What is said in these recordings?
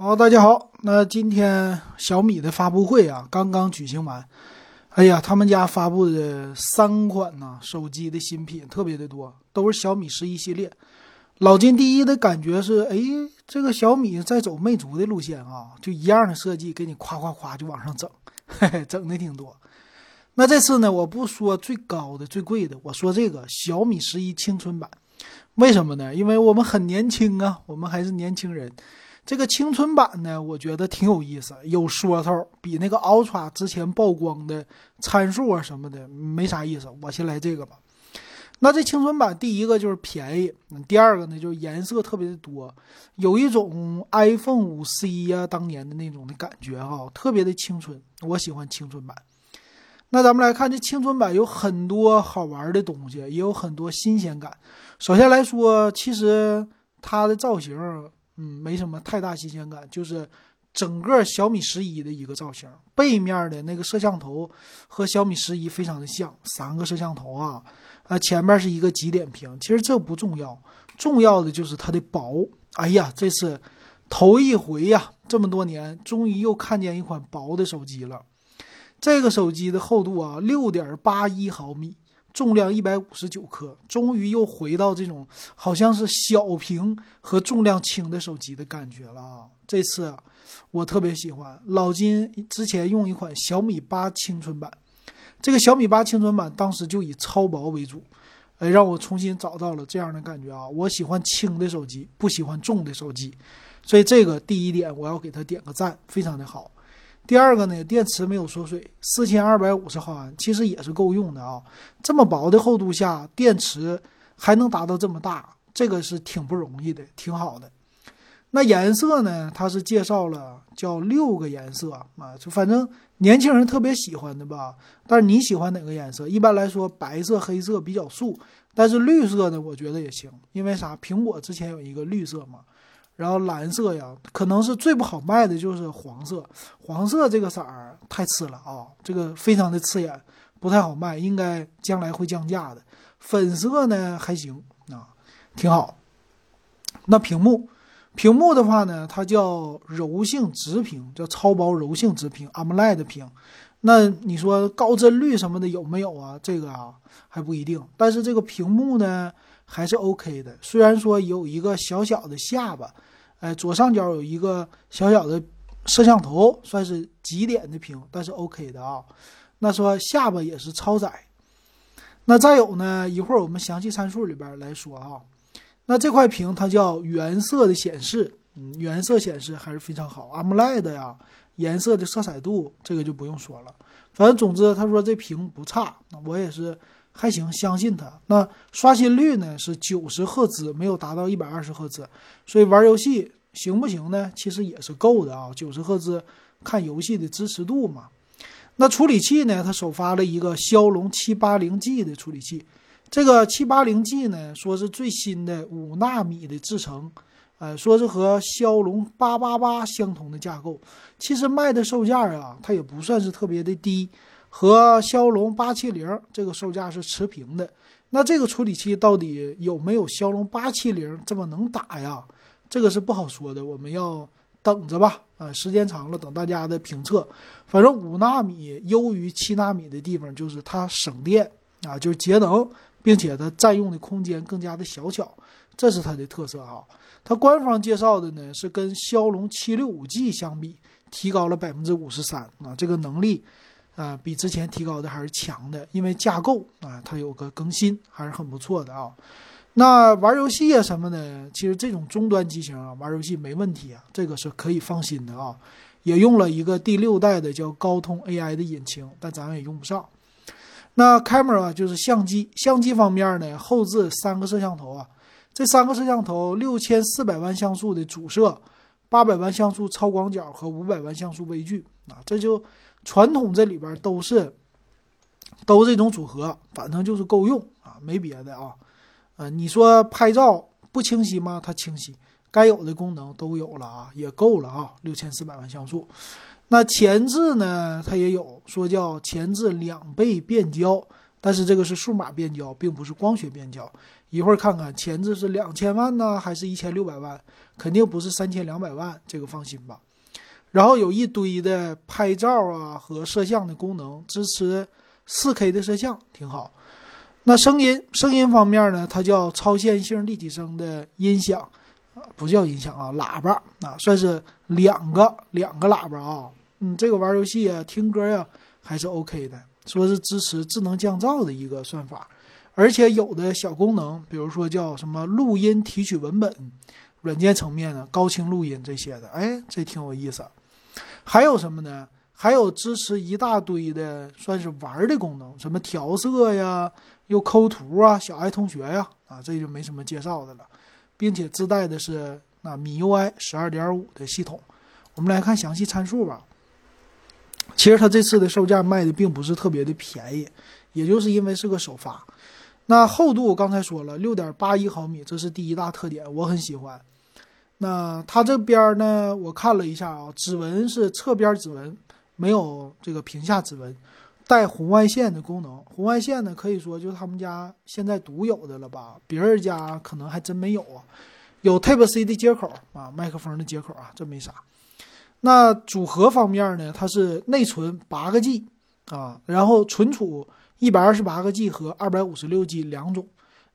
好，大家好。那今天小米的发布会啊，刚刚举行完。哎呀，他们家发布的三款呢手机的新品特别的多，都是小米十一系列。老金第一的感觉是，哎，这个小米在走魅族的路线啊，就一样的设计，给你夸夸夸就往上整，嘿嘿，整的挺多。那这次呢，我不说最高的、最贵的，我说这个小米十一青春版。为什么呢？因为我们很年轻啊，我们还是年轻人。这个青春版呢，我觉得挺有意思，有说头，比那个 Ultra 之前曝光的参数啊什么的没啥意思。我先来这个吧。那这青春版第一个就是便宜，第二个呢就是颜色特别的多，有一种 iPhone 五 C 呀当年的那种的感觉哈，特别的青春。我喜欢青春版。那咱们来看这青春版有很多好玩的东西，也有很多新鲜感。首先来说，其实它的造型。嗯，没什么太大新鲜感，就是整个小米十一的一个造型，背面的那个摄像头和小米十一非常的像，三个摄像头啊，啊，前面是一个极点屏，其实这不重要，重要的就是它的薄。哎呀，这是头一回呀，这么多年终于又看见一款薄的手机了。这个手机的厚度啊，六点八一毫米。重量一百五十九克，终于又回到这种好像是小屏和重量轻的手机的感觉了啊！这次我特别喜欢老金之前用一款小米八青春版，这个小米八青春版当时就以超薄为主，哎，让我重新找到了这样的感觉啊！我喜欢轻的手机，不喜欢重的手机，所以这个第一点我要给他点个赞，非常的好。第二个呢，电池没有缩水，四千二百五十毫安，其实也是够用的啊。这么薄的厚度下，电池还能达到这么大，这个是挺不容易的，挺好的。那颜色呢？它是介绍了叫六个颜色啊，就反正年轻人特别喜欢的吧。但是你喜欢哪个颜色？一般来说，白色、黑色比较素，但是绿色呢，我觉得也行，因为啥？苹果之前有一个绿色嘛。然后蓝色呀，可能是最不好卖的就是黄色，黄色这个色儿太次了啊，这个非常的刺眼，不太好卖，应该将来会降价的。粉色呢还行啊，挺好。那屏幕，屏幕的话呢，它叫柔性直屏，叫超薄柔性直屏，AMOLED 屏。那你说高帧率什么的有没有啊？这个啊还不一定。但是这个屏幕呢还是 OK 的，虽然说有一个小小的下巴。哎，左上角有一个小小的摄像头，算是极点的屏，但是 OK 的啊。那说下巴也是超窄。那再有呢，一会儿我们详细参数里边来说啊。那这块屏它叫原色的显示，嗯，原色显示还是非常好，AMOLED 呀，颜色的色彩度这个就不用说了。反正总之他说这屏不差，那我也是还行，相信他。那刷新率呢是九十赫兹，没有达到一百二十赫兹，所以玩游戏。行不行呢？其实也是够的啊，九十赫兹看游戏的支持度嘛。那处理器呢？它首发了一个骁龙七八零 G 的处理器，这个七八零 G 呢，说是最新的五纳米的制程，呃，说是和骁龙八八八相同的架构。其实卖的售价啊，它也不算是特别的低，和骁龙八七零这个售价是持平的。那这个处理器到底有没有骁龙八七零这么能打呀？这个是不好说的，我们要等着吧。啊，时间长了，等大家的评测。反正五纳米优于七纳米的地方就是它省电啊，就是节能，并且它占用的空间更加的小巧，这是它的特色啊。它官方介绍的呢是跟骁龙七六五 G 相比，提高了百分之五十三啊，这个能力啊比之前提高的还是强的，因为架构啊它有个更新，还是很不错的啊。那玩游戏啊什么的，其实这种终端机型啊，玩游戏没问题啊，这个是可以放心的啊。也用了一个第六代的叫高通 AI 的引擎，但咱们也用不上。那 camera 就是相机，相机方面呢，后置三个摄像头啊，这三个摄像头六千四百万像素的主摄，八百万像素超广角和五百万像素微距啊，这就传统这里边都是都这种组合，反正就是够用啊，没别的啊。呃，你说拍照不清晰吗？它清晰，该有的功能都有了啊，也够了啊，六千四百万像素。那前置呢？它也有说叫前置两倍变焦，但是这个是数码变焦，并不是光学变焦。一会儿看看前置是两千万呢，还是一千六百万？肯定不是三千两百万，这个放心吧。然后有一堆的拍照啊和摄像的功能，支持四 K 的摄像，挺好。那声音声音方面呢，它叫超线性立体声的音响，不叫音响啊，喇叭啊，算是两个两个喇叭啊。嗯，这个玩游戏啊、听歌呀还是 OK 的。说是支持智能降噪的一个算法，而且有的小功能，比如说叫什么录音提取文本，软件层面的高清录音这些的，哎，这挺有意思。还有什么呢？还有支持一大堆的算是玩的功能，什么调色呀，又抠图啊，小爱同学呀，啊，这就没什么介绍的了，并且自带的是那米 UI 十二点五的系统。我们来看详细参数吧。其实它这次的售价卖的并不是特别的便宜，也就是因为是个首发。那厚度我刚才说了，六点八一毫米，这是第一大特点，我很喜欢。那它这边呢，我看了一下啊，指纹是侧边指纹，没有这个屏下指纹，带红外线的功能。红外线呢，可以说就是他们家现在独有的了吧，别人家可能还真没有啊。有 Type C 的接口啊，麦克风的接口啊，这没啥。那组合方面呢？它是内存八个 G 啊，然后存储一百二十八个 G 和二百五十六 G 两种。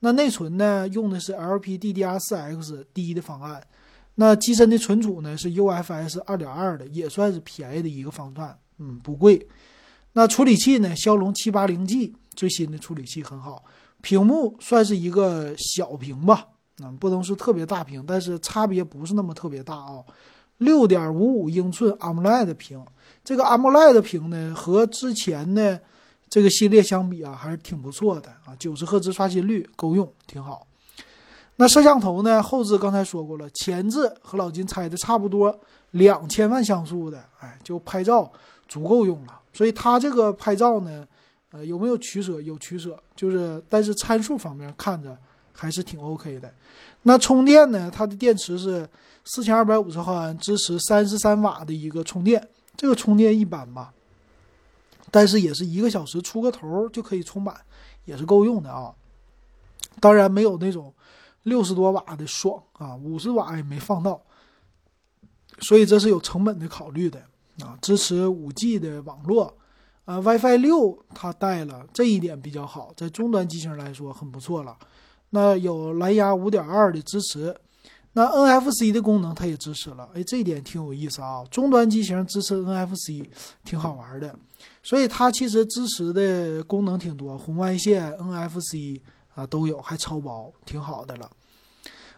那内存呢，用的是 LPDDR4X 低的方案。那机身的存储呢是 UFS 二点二的，也算是便宜的一个方案，嗯，不贵。那处理器呢，骁龙七八零 G 最新的处理器很好。屏幕算是一个小屏吧，嗯，不能说特别大屏，但是差别不是那么特别大啊。六点五五英寸 AMOLED 屏，这个 AMOLED 屏呢，和之前的这个系列相比啊，还是挺不错的啊。九十赫兹刷新率够用，挺好。那摄像头呢？后置刚才说过了，前置和老金猜的差不多，两千万像素的，哎，就拍照足够用了。所以它这个拍照呢，呃，有没有取舍？有取舍，就是但是参数方面看着还是挺 OK 的。那充电呢？它的电池是。四千二百五十毫安，支持三十三瓦的一个充电，这个充电一般吧，但是也是一个小时出个头就可以充满，也是够用的啊。当然没有那种六十多瓦的爽啊，五十瓦也没放到，所以这是有成本的考虑的啊。支持五 G 的网络，啊，WiFi 六它带了，这一点比较好，在中端机型来说很不错了。那有蓝牙五点二的支持。那 NFC 的功能它也支持了，哎，这一点挺有意思啊。终端机型支持 NFC，挺好玩的。所以它其实支持的功能挺多，红外线、NFC 啊都有，还超薄，挺好的了。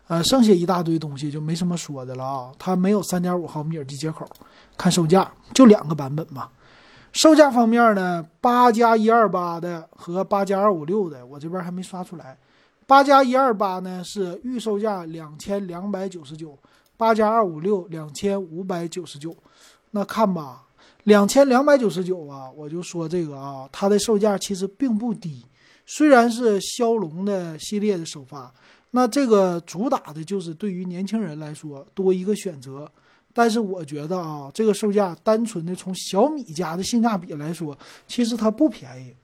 呃，剩下一大堆东西就没什么说的了啊。它没有3.5毫米耳机接口，看售价就两个版本嘛。售价方面呢，八加一二八的和八加二五六的，我这边还没刷出来。八加一二八呢是预售价两千两百九十九，八加二五六两千五百九十九。那看吧，两千两百九十九啊，我就说这个啊，它的售价其实并不低。虽然是骁龙的系列的首发，那这个主打的就是对于年轻人来说多一个选择。但是我觉得啊，这个售价单纯的从小米家的性价比来说，其实它不便宜。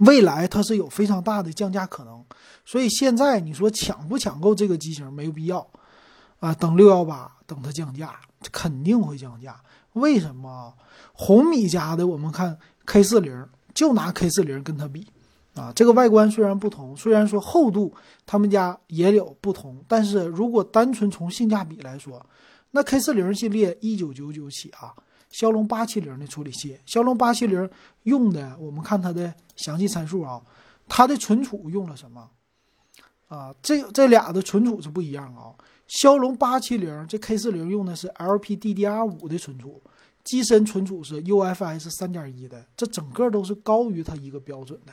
未来它是有非常大的降价可能，所以现在你说抢不抢购这个机型没有必要，啊，等六幺八等它降价肯定会降价。为什么？红米家的我们看 K 四零，就拿 K 四零跟它比，啊，这个外观虽然不同，虽然说厚度他们家也有不同，但是如果单纯从性价比来说，那 K 四零系列一九九九起啊。骁龙八七零的处理器，骁龙八七零用的，我们看它的详细参数啊，它的存储用了什么？啊，这这俩的存储是不一样啊。骁龙八七零这 K 四零用的是 LPDDR 五的存储，机身存储是 UFS 三点一的，这整个都是高于它一个标准的。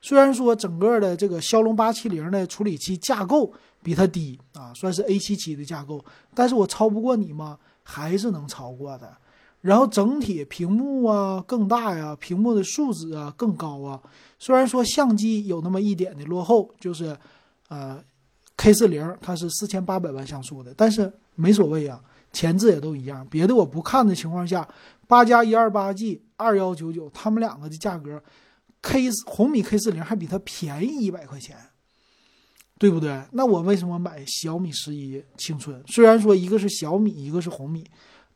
虽然说整个的这个骁龙八七零的处理器架构比它低啊，算是 A 七七的架构，但是我超不过你吗？还是能超过的。然后整体屏幕啊更大呀，屏幕的素质啊更高啊。虽然说相机有那么一点的落后，就是，呃，K 四零它是四千八百万像素的，但是没所谓啊，前置也都一样。别的我不看的情况下，八加一二八 G 二幺九九，他们两个的价格，K 红米 K 四零还比它便宜一百块钱，对不对？那我为什么买小米十一青春？虽然说一个是小米，一个是红米，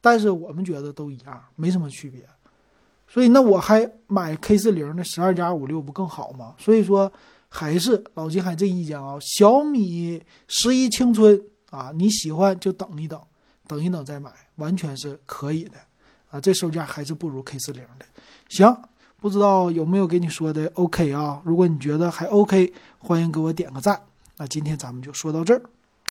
但是我们觉得都一样，没什么区别。所以那我还买 K 四零的十二加五六不更好吗？所以说还是老金还这意见啊，小米十一青春啊，你喜欢就等一等，等一等再买，完全是可以的啊。这售价还是不如 K 四零的。行，不知道有没有给你说的 OK 啊？如果你觉得还 OK，欢迎给我点个赞。那今天咱们就说到这儿。